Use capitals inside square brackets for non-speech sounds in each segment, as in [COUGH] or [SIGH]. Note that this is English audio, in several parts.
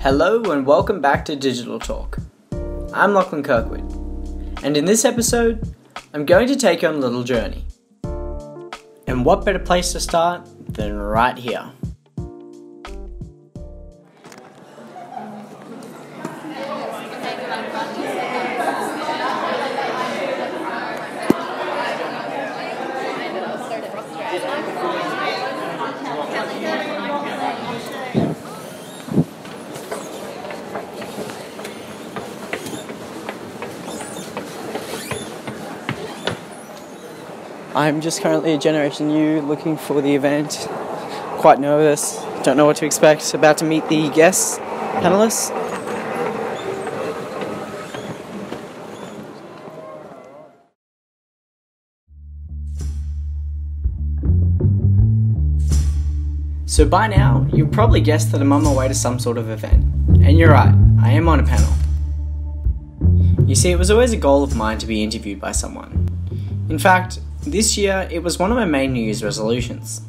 Hello and welcome back to Digital Talk. I'm Lachlan Kirkwood, and in this episode, I'm going to take you on a little journey. And what better place to start than right here? I'm just currently a Generation U looking for the event. Quite nervous, don't know what to expect. About to meet the guests, panelists. So by now, you've probably guessed that I'm on my way to some sort of event. And you're right, I am on a panel. You see, it was always a goal of mine to be interviewed by someone. In fact, this year it was one of my main New Year's resolutions.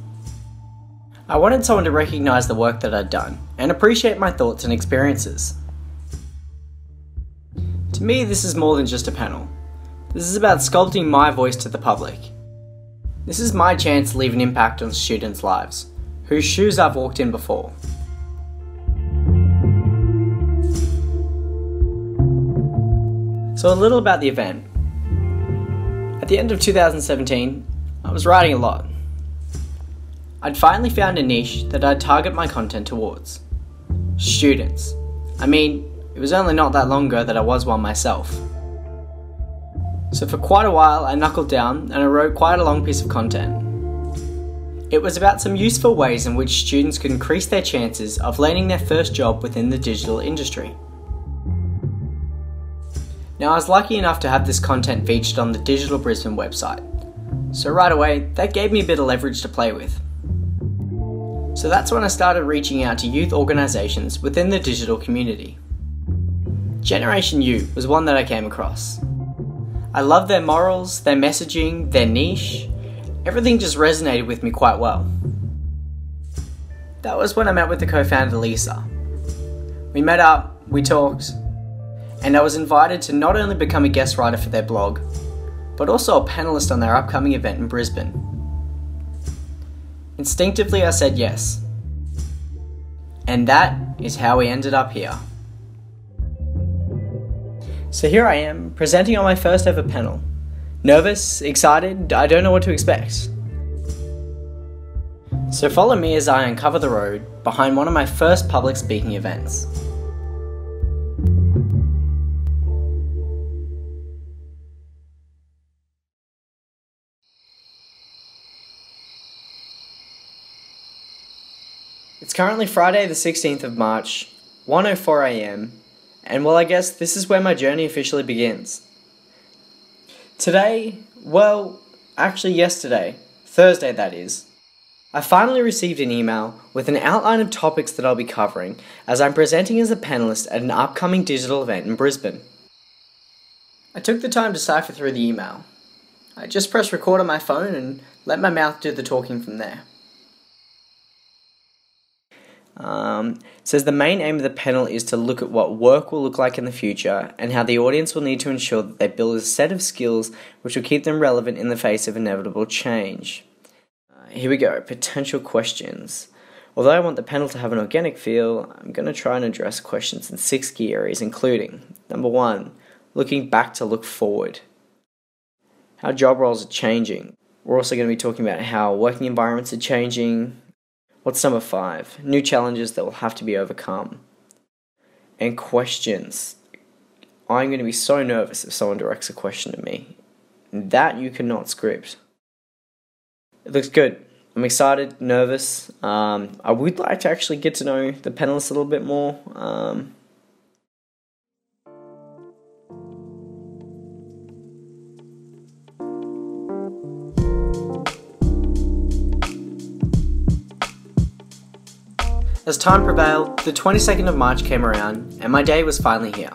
I wanted someone to recognise the work that I'd done and appreciate my thoughts and experiences. To me, this is more than just a panel. This is about sculpting my voice to the public. This is my chance to leave an impact on students' lives, whose shoes I've walked in before. So, a little about the event. At the end of 2017, I was writing a lot. I'd finally found a niche that I'd target my content towards students. I mean, it was only not that long ago that I was one myself. So, for quite a while, I knuckled down and I wrote quite a long piece of content. It was about some useful ways in which students could increase their chances of landing their first job within the digital industry. Now, I was lucky enough to have this content featured on the Digital Brisbane website, so right away, that gave me a bit of leverage to play with. So that's when I started reaching out to youth organisations within the digital community. Generation U was one that I came across. I loved their morals, their messaging, their niche. Everything just resonated with me quite well. That was when I met with the co founder Lisa. We met up, we talked, and I was invited to not only become a guest writer for their blog, but also a panelist on their upcoming event in Brisbane. Instinctively, I said yes. And that is how we ended up here. So here I am, presenting on my first ever panel. Nervous, excited, I don't know what to expect. So follow me as I uncover the road behind one of my first public speaking events. Currently Friday, the 16th of March, 1:04 a.m., and well, I guess this is where my journey officially begins. Today, well, actually yesterday, Thursday that is, I finally received an email with an outline of topics that I'll be covering as I'm presenting as a panelist at an upcoming digital event in Brisbane. I took the time to cipher through the email. I just pressed record on my phone and let my mouth do the talking from there. Um, says the main aim of the panel is to look at what work will look like in the future and how the audience will need to ensure that they build a set of skills which will keep them relevant in the face of inevitable change. Uh, here we go potential questions. Although I want the panel to have an organic feel, I'm going to try and address questions in six key areas, including number one, looking back to look forward. How job roles are changing. We're also going to be talking about how working environments are changing, What's number five? New challenges that will have to be overcome. And questions. I'm going to be so nervous if someone directs a question to me. That you cannot script. It looks good. I'm excited, nervous. Um, I would like to actually get to know the panelists a little bit more. Um, As time prevailed, the 22nd of March came around and my day was finally here.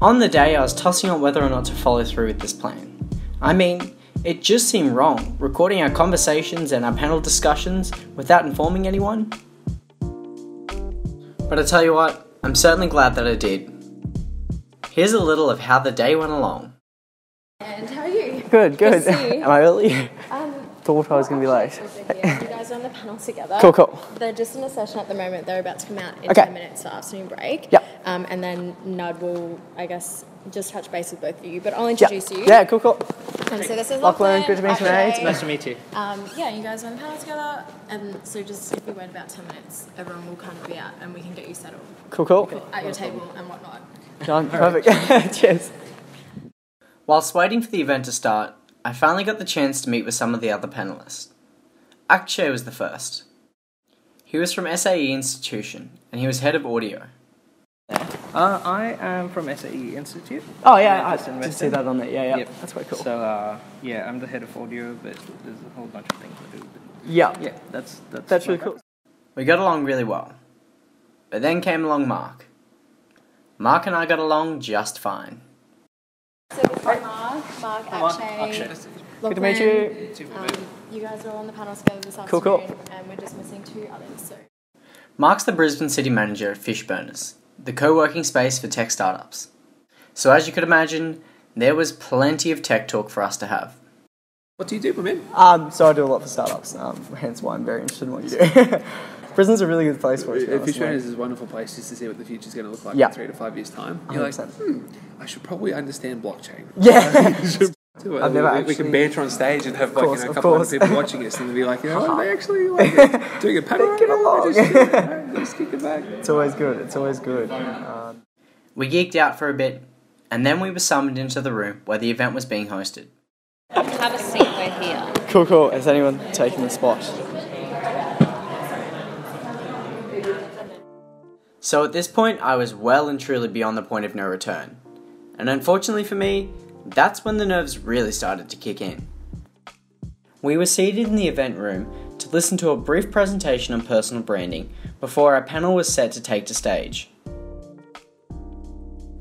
On the day, I was tossing on whether or not to follow through with this plan. I mean, it just seemed wrong, recording our conversations and our panel discussions without informing anyone. But I tell you what, I'm certainly glad that I did. Here's a little of how the day went along. And how are you? Good, good. Good to see you. [LAUGHS] Am I early? Thought I was going to be late. here. You guys are on the panel together. Cool, cool. They're just in a session at the moment. They're about to come out in Okay. 10 minutes for afternoon break. Yep. Um, and then Nud will, I guess, just touch base with both of you. But I'll Yeah, introduce you. yeah, cool, cool. Um, so this is Lachlan, Lachlan. good to meet you, mate. Akshay. Nice to meet you. Um, yeah, you guys are on the panel together. And so just if we wait about 10 minutes, everyone will kind of be out and we can get you settled Cool, cool. at your table and whatnot. Done. Perfect. [LAUGHS] Cheers. Whilst waiting for the event to start, I finally got the chance to meet with some of the other panelists. Akshay was the first. He was from SAE Institution, and he was head of audio. Uh, I am from SAE Institute. Oh yeah, I Memphis in did see that on there. Yeah, yeah, Yep. that's quite cool. So uh, yeah, I'm the head of audio, but there's a whole bunch of things I do. Yeah, yeah, that's that's that's really cool. We got along really well. But then came along Mark. Mark and I got along just fine. So this is Mark, Mark, Akshay, Good to meet you. Um, you guys are all on the panel together this Cool, afternoon, cool. and we're just missing two others. So Mark's the Brisbane City Manager at Fishburners, the co working space for tech startups. So, as you could imagine, there was plenty of tech talk for us to have. What do you do, my man? Um, so I do a lot for startups, um, hence why I'm very interested in what you do. [LAUGHS] Brisbane's a really good place for it. to be honest, Fish mate. Owners is a wonderful place just to see what the future's going to look like Yeah. in three to five years' time. You're like, 100%. hmm, I should probably understand blockchain. Yeah. [LAUGHS] So, I've never we, we actually- can banter on stage and have like course, you know, a couple of, hundred people watching us and be like, you know, are they [LAUGHS] actually like doing a pattern? Get along. Just, [LAUGHS] you know, just kick it back. it's always good. It's always good. Um, we geeked out for a bit, and then we were summoned into the room where the event was being hosted. Have a seat, we're here. Cool, cool. Has anyone taken the spot? So at this point, I was well and truly beyond the point of no return. And unfortunately for me, that's when the nerves really started to kick in. We were seated in the event room to listen to a brief presentation on personal branding before our panel was set to take to stage.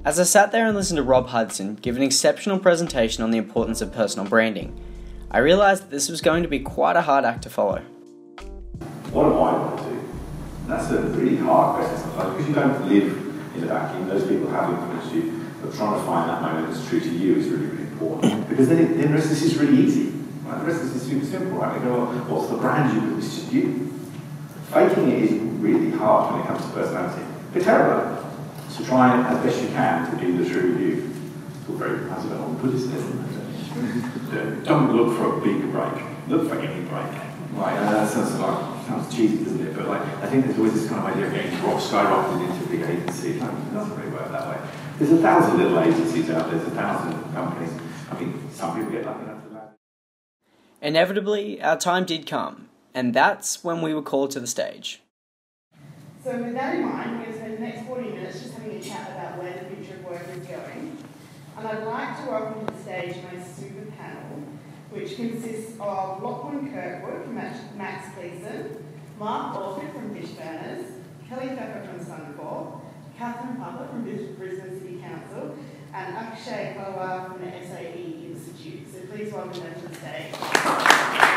As I sat there and listened to Rob Hudson give an exceptional presentation on the importance of personal branding, I realised that this was going to be quite a hard act to follow. What do I? That's a really hard question sometimes because you don't live in a vacuum. Those people have influenced you, but trying to find that moment that's true to you is really, really important. Because then, then the rest of this is really easy. Right? The rest of this is super simple. Right? They go, well, what's the brand you? It's just you. Faking it is really hard when it comes to personality. They're terrible. So try as best you can to be the true you. It's all very, all Buddhist, isn't it? Don't- Don't look for a big break. Look for any break. Right, and that sounds like sounds cheesy, doesn't it? But like, I think there's always this kind of idea of getting rock skyrocketed into a big agency. Like, it doesn't really work that way. There's a thousand little agencies out there. There's a thousand companies. I mean, some people get lucky enough to land. Inevitably, our time did come, and that's when we were called to the stage. So with that in mind, we're going to spend the next 40 minutes just having a chat about where the future of work is going. And I'd like to welcome to the stage my super panel, which consists of Lachlan Kirkwood from Max Kelsen, Mark Orford from Fishburners, Kelly Pepper from Suncorp, Catherine Papa from Bris- Brisbane City Council, and Akshay Pawar from the SAE Institute. So please welcome them to the stage.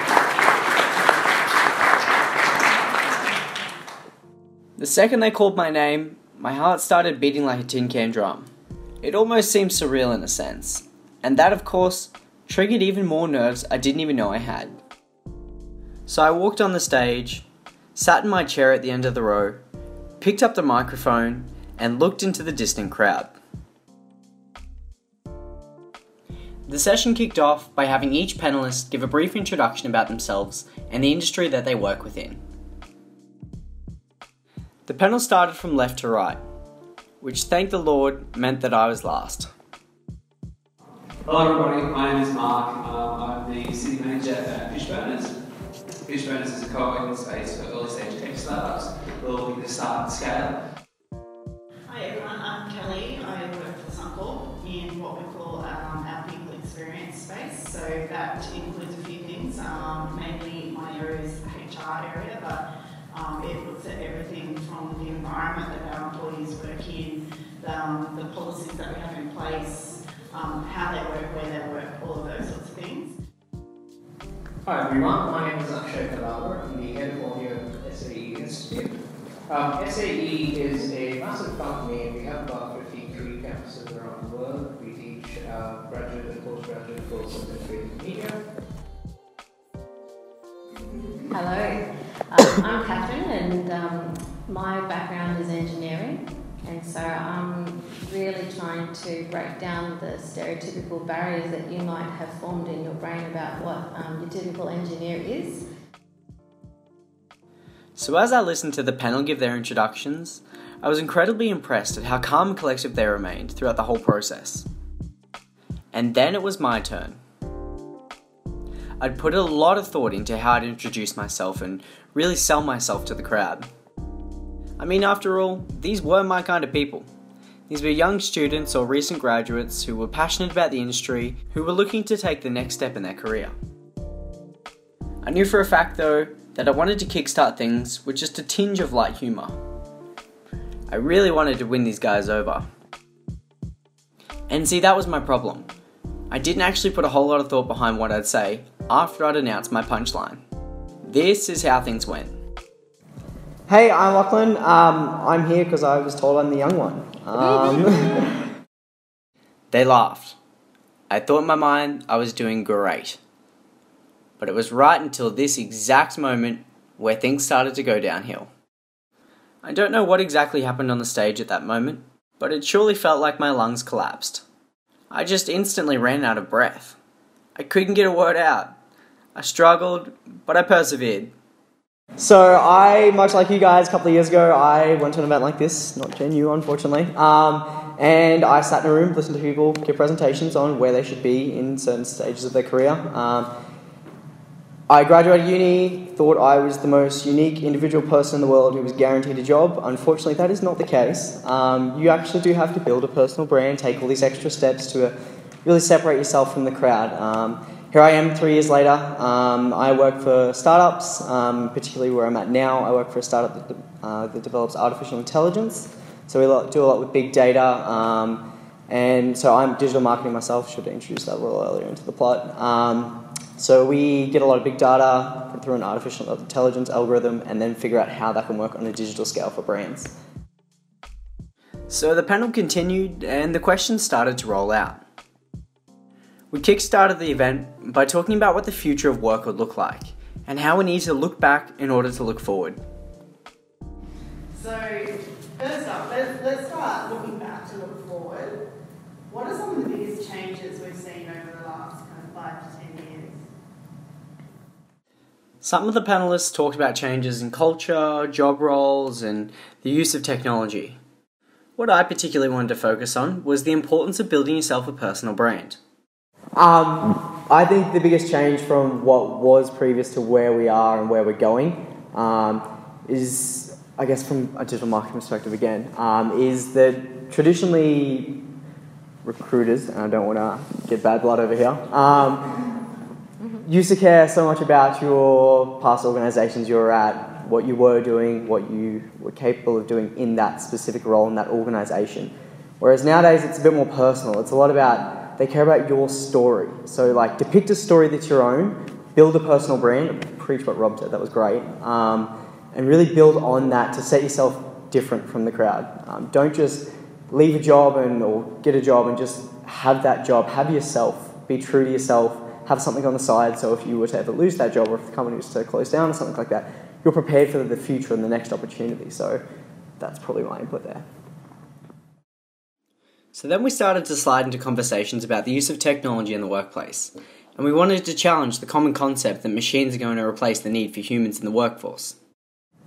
The second they called my name, my heart started beating like a tin can drum. It almost seemed surreal in a sense, and that, of course, triggered even more nerves I didn't even know I had. So I walked on the stage, sat in my chair at the end of the row, picked up the microphone, and looked into the distant crowd. The session kicked off by having each panelist give a brief introduction about themselves and the industry that they work within. The panel started from left to right, which thank the Lord meant that I was last. Hello everybody, my name is Mark. Um, I'm the city manager at Fishburners. Fishburners is a co-working space for early stage tech startups who are looking to start and scale. Hi everyone, I'm Kelly. I work for Suncorp in what we call um, our people experience space. So that includes a few things. Um, mainly my area is HR area, but um, it looks at everything from the environment that our employees work in, the, um, the policies that we have in place, um, how they work, where they work, all of those sorts of things. Hi everyone, my name is Akshay Kalawar. I'm the head of audio at SAE Institute. Um, SAE is a massive company. And we have about 53 campuses around the world. We teach uh, graduate and postgraduate courses in creative media. Hello, um, I'm Catherine, and um, my background is engineering, and so I'm really trying to break down the stereotypical barriers that you might have formed in your brain about what um, your typical engineer is. So, as I listened to the panel give their introductions, I was incredibly impressed at how calm and collective they remained throughout the whole process. And then it was my turn. I'd put a lot of thought into how I'd introduce myself and really sell myself to the crowd. I mean, after all, these were my kind of people. These were young students or recent graduates who were passionate about the industry, who were looking to take the next step in their career. I knew for a fact, though, that I wanted to kickstart things with just a tinge of light humour. I really wanted to win these guys over. And see, that was my problem. I didn't actually put a whole lot of thought behind what I'd say after I'd announced my punchline. This is how things went. Hey, I'm Lachlan. Um, I'm here because I was told I'm the young one. Um, [LAUGHS] They laughed. I thought in my mind I was doing great. But it was right until this exact moment where things started to go downhill. I don't know what exactly happened on the stage at that moment, but it surely felt like my lungs collapsed. I just instantly ran out of breath. I couldn't get a word out. I struggled, but I persevered. So I, much like you guys, a couple of years ago, I went to an event like this, not Gen U, unfortunately, um, and I sat in a room, listened to people give presentations on where they should be in certain stages of their career. Um, I graduated uni, thought I was the most unique individual person in the world who was guaranteed a job. Unfortunately, that is not the case. Um, you actually do have to build a personal brand, take all these extra steps to uh, really separate yourself from the crowd. Here I am three years later. Um, I work for startups, um, particularly where I'm at now. I work for a startup that, de- uh, that develops artificial intelligence. So we do a lot with big data. Um, and so I'm digital marketing myself. Should have introduced that a little earlier into the plot. Um, so we get a lot of big data through an artificial intelligence algorithm and then figure out how that can work on a digital scale for brands. So the panel continued and the questions started to roll out. We kickstarted the event by talking about what the future of work would look like and how we need to look back in order to look forward. So, first up, let's, let's start looking back to look forward. What are some of the biggest changes we've seen over the last kind of five to ten years? Some of the panelists talked about changes in culture, job roles, and the use of technology. What I particularly wanted to focus on was the importance of building yourself a personal brand. Um, I think the biggest change from what was previous to where we are and where we're going um, is, I guess, from a digital marketing perspective again, um, is that traditionally recruiters, and I don't want to get bad blood over here, um, used to care so much about your past organizations you were at, what you were doing, what you were capable of doing in that specific role in that organization. Whereas nowadays it's a bit more personal. It's a lot about, they care about your story. So, like, depict a story that's your own, build a personal brand, preach what Rob said, that was great, um, and really build on that to set yourself different from the crowd. Um, don't just leave a job and or get a job and just have that job. Have yourself. Be true to yourself. Have something on the side so if you were to ever lose that job or if the company was to close down or something like that, you're prepared for the future and the next opportunity. So that's probably my input there. So then we started to slide into conversations about the use of technology in the workplace, and we wanted to challenge the common concept that machines are going to replace the need for humans in the workforce.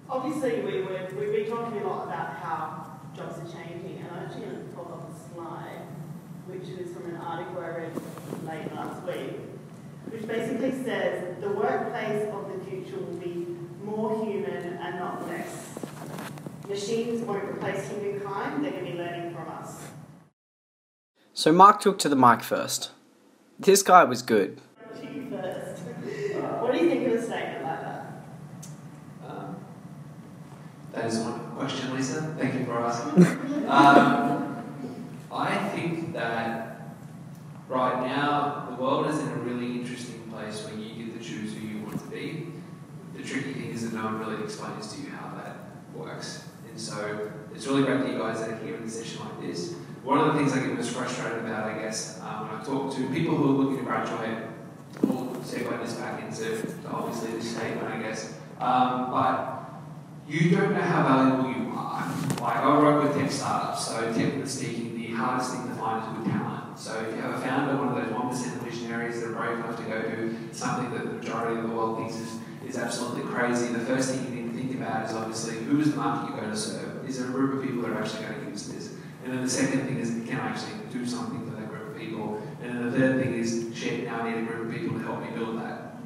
Obviously, we, we, we've been talking a lot about how jobs are changing, and I actually going to pop up a slide, which is from an article I read late last week, which basically says the workplace of the future will be more human and not less. Machines won't replace humankind, they're going to be learning. So Mark took to the mic first. This guy was good. First. What do you think of a statement like that? Um, that is one question, Lisa. Thank you for asking. um, I think that right now the world is in a really interesting place where you get to choose who you want to be. The tricky thing is that no one really explains to you how that works. And so it's really great that you guys are here in a session like this. One of the things I get most frustrated about, I guess, um, when I talk to people who are looking to graduate, we'll segue this back into obviously this statement, I guess. Um, but you don't know how valuable you are. Like I work with tech startups, so technically speaking, the hardest thing to find is good talent. So if you have a founder, one of those one percent visionaries that are brave enough to go do something that the majority of the world thinks is, is absolutely crazy, the first thing you need to think about is obviously who is the market you're going to serve? Is there a group of people that are actually going to use this? And then the second thing is can I actually do something for that group of people? And then the third thing is shit, now I need a group of people to help me build that.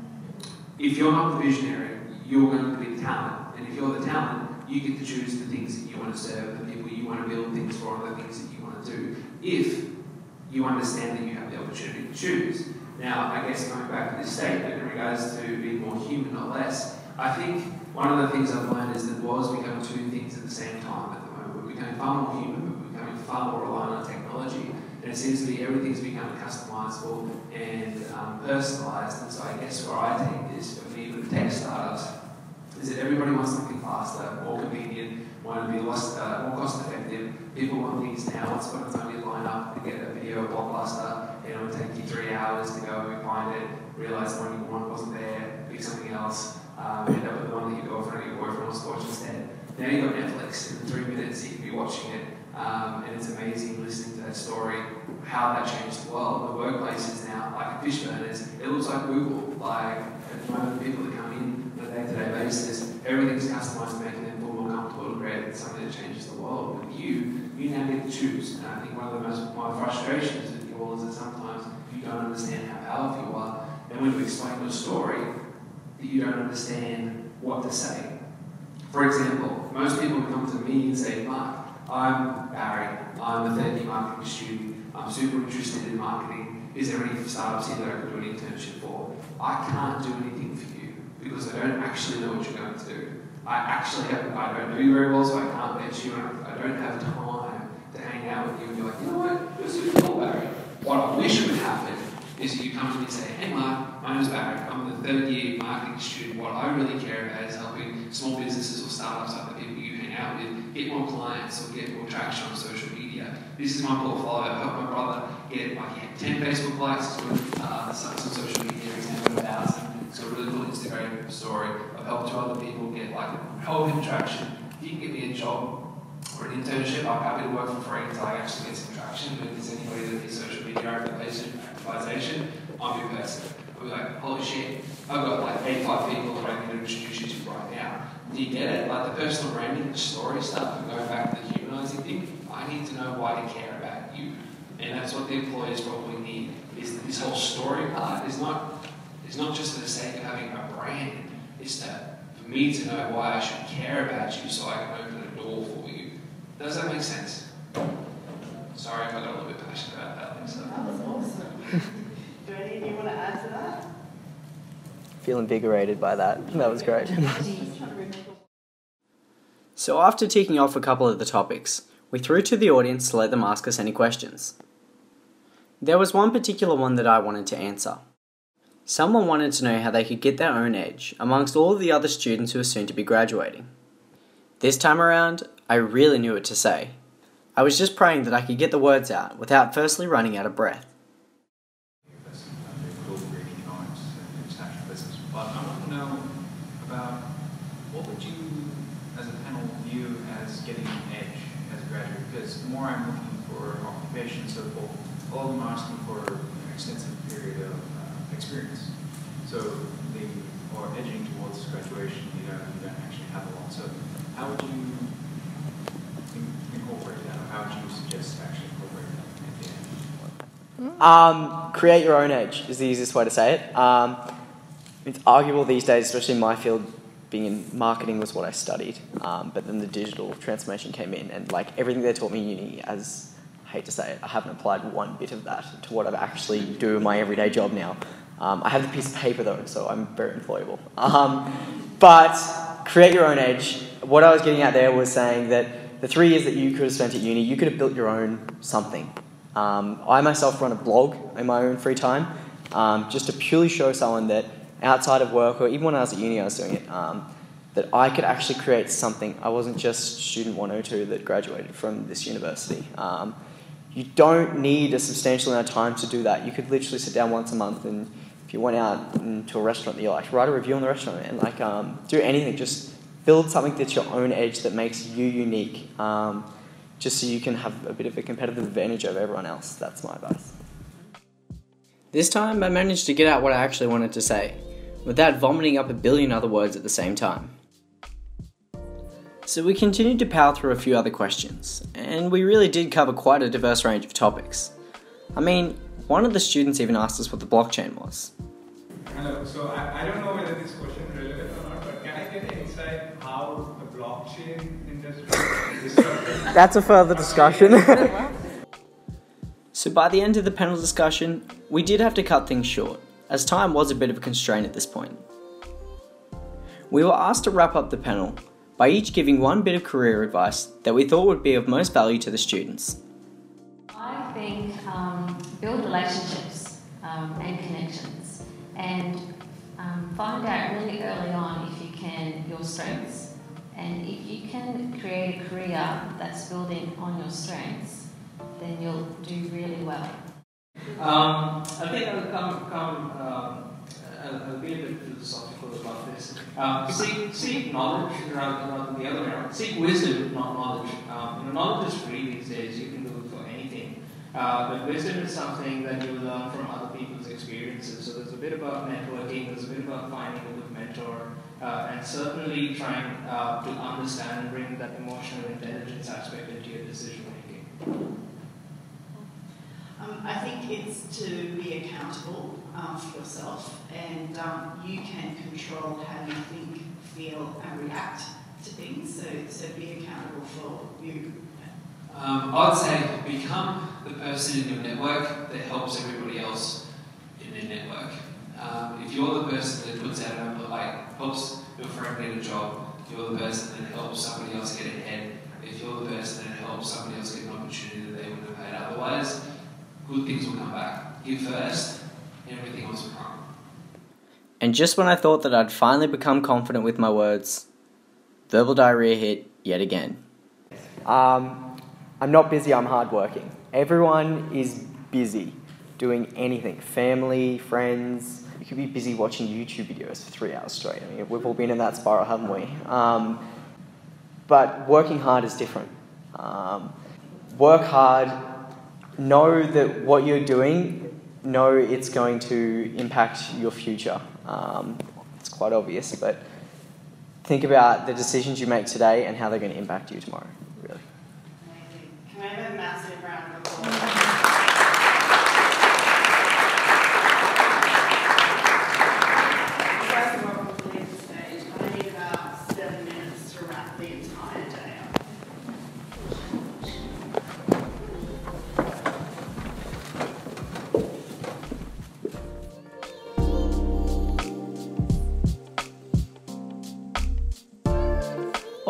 If you're not the visionary, you're going to be the talent. And if you're the talent, you get to choose the things that you want to serve, the people you want to build things for, and the things that you want to do. If you understand that you have the opportunity to choose. Now, I guess going back to this statement in regards to being more human or less, I think one of the things I've learned is that world's becoming two things at the same time at the moment. We're becoming far more human, becoming far more reliant on technology. And it seems to be everything's becoming customizable and um, personalized. And so I guess where I take this, for me, with tech startups, is that everybody wants something faster, more convenient, want to be less, uh, more cost effective. People want things now. It's when it's only line up and get a video blockbuster, and it would take you three hours to go and find it, realize the one you want wasn't there, pick something else, um, end up with the one that your girlfriend or your boyfriend watch instead. Now you've got Netflix, in three minutes you can be watching it, um, and it's amazing listening to that story, how that changed the world. The workplace is now, like a Fishburners, it looks like Google. Like at the moment, people that come in on a day-to-day basis, everything's customized to making them feel more comfortable to create something that changes the world. With you, you now get to choose. And I think one of the most my frustrations with you all is that sometimes you don't understand how powerful you are, and when you explain your story, you don't understand what to say. For example, most people come to me and say, Mark, I'm Barry, I'm a third year marketing student, I'm super interested in marketing. Is there any startups here that I could do an internship for? I can't do anything for you because I don't actually know what you're going to do. I actually have, I don't know you very well, so I can't bet you, and I don't have time to hang out with you and be like, you know what, you're super cool, Barry. What I wish would happen is that you come to me and say, hey Mark, name's Barry, I'm the third year marketing student. What I really care about is helping small businesses or startups the people you hang out with get more clients or get more traction on social media. This is my portfolio. I helped my brother get like he 10 Facebook likes, he's doing uh, some social media, he's now a thousand. It's a really cool Instagram story. I've helped two other people get like help him traction. If you can get me a job or an internship, I'm happy to work for free until I actually get some traction. But if there's anybody that needs social media activation, I'm your person. Like, holy shit, I've got like 85 people that I can introduce you to right now. Do you get it? Like the personal branding, the story stuff, and going back to the humanizing thing, I need to know why to care about you. And that's what the employers probably need. Is this whole story part is not is not just for the sake of having a brand. It's that for me to know why I should care about you so I can open a door for you. Does that make sense? Sorry if I got a little bit passionate about that. Lisa. That was awesome. [LAUGHS] Do you want to add to that? Feel invigorated by that. That was great. So, after ticking off a couple of the topics, we threw to the audience to let them ask us any questions. There was one particular one that I wanted to answer. Someone wanted to know how they could get their own edge amongst all of the other students who are soon to be graduating. This time around, I really knew what to say. I was just praying that I could get the words out without firstly running out of breath. But I want to know about what would you, as a panel, view as getting an edge as a graduate? Because the more I'm looking for occupation, so forth, all of them are asking for an extensive period of uh, experience. So the or edging towards graduation, you don't, you don't actually have a lot. So how would you incorporate that, or how would you suggest actually incorporating that? Um, create your own edge is the easiest way to say it. Um, it's arguable these days, especially in my field, being in marketing was what I studied. Um, but then the digital transformation came in, and like everything they taught me in uni, as I hate to say it, I haven't applied one bit of that to what I actually do in my everyday job now. Um, I have the piece of paper though, so I'm very employable. Um, but create your own edge. What I was getting at there was saying that the three years that you could have spent at uni, you could have built your own something. Um, I myself run a blog in my own free time, um, just to purely show someone that outside of work, or even when I was at uni, I was doing it. Um, that I could actually create something. I wasn't just student 102 that graduated from this university. Um, you don't need a substantial amount of time to do that. You could literally sit down once a month and if you went out to a restaurant that you like, write a review on the restaurant and like um, do anything. Just build something that's your own edge that makes you unique, um, just so you can have a bit of a competitive advantage over everyone else. That's my advice. This time I managed to get out what I actually wanted to say, without vomiting up a billion other words at the same time. So we continued to power through a few other questions, and we really did cover quite a diverse range of topics. I mean, one of the students even asked us what the blockchain was. Hello, so I, I don't know whether this question is relevant or not, but can I get an insight how the blockchain industry is structured? [LAUGHS] That's a further discussion. [LAUGHS] so by the end of the panel discussion, we did have to cut things short, as time was a bit of a constraint at this point. We were asked to wrap up the panel by each giving one bit of career advice that we thought would be of most value to the students. I think um, build relationships um, and connections and um, find out really early on if you can your strengths. And if you can create a career that's building on your strengths, then you'll do really well. I think I'll come, come um, I'll, I'll, be a bit philosophical about this. Um, seek, seek knowledge rather, rather than the other way around. Seek wisdom, not knowledge. Um, you know, knowledge is free these days. You can do it for anything. Uh, but wisdom is something that you learn from other people's experiences. So there's a bit about networking. There's a bit about finding a good mentor, uh, and certainly trying uh, to understand and bring that emotional intelligence aspect into your decision making. Um, I think it's to be accountable um, for yourself, and um, you can control how you think, feel, and react to things. So, so be accountable for you. Um, I'd say become the person in your network that helps everybody else in their network. Um, if you're the person that puts out a like helps your friend get a job, you're the person that helps somebody else get ahead. If you're the person that helps somebody else get an opportunity that they wouldn't have had otherwise, good things will come back. Give first, everything else will come. And just when I thought that I'd finally become confident with my words, verbal diarrhea hit yet again. Um, I'm not busy, I'm hardworking. Everyone is busy doing anything family, friends. You could be busy watching YouTube videos for three hours straight. I mean, we've all been in that spiral, haven't we? Um, but working hard is different. Um, work hard, know that what you're doing, know it's going to impact your future. Um, it's quite obvious, but think about the decisions you make today and how they're going to impact you tomorrow, really.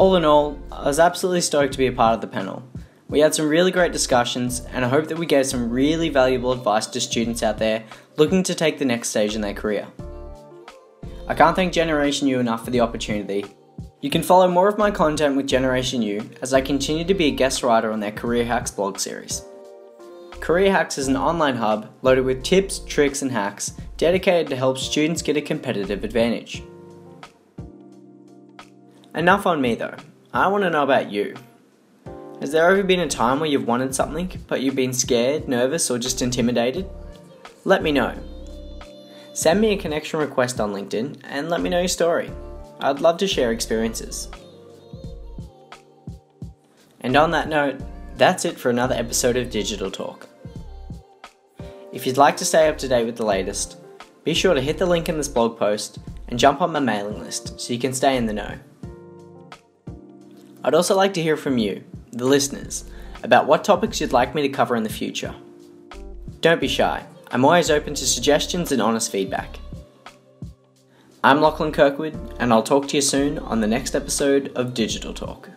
All in all, I was absolutely stoked to be a part of the panel. We had some really great discussions, and I hope that we gave some really valuable advice to students out there looking to take the next stage in their career. I can't thank Generation U enough for the opportunity. You can follow more of my content with Generation U as I continue to be a guest writer on their Career Hacks blog series. Career Hacks is an online hub loaded with tips, tricks, and hacks dedicated to help students get a competitive advantage. Enough on me though. I want to know about you. Has there ever been a time where you've wanted something, but you've been scared, nervous, or just intimidated? Let me know. Send me a connection request on LinkedIn and let me know your story. I'd love to share experiences. And on that note, that's it for another episode of Digital Talk. If you'd like to stay up to date with the latest, be sure to hit the link in this blog post and jump on my mailing list so you can stay in the know. I'd also like to hear from you, the listeners, about what topics you'd like me to cover in the future. Don't be shy, I'm always open to suggestions and honest feedback. I'm Lachlan Kirkwood, and I'll talk to you soon on the next episode of Digital Talk.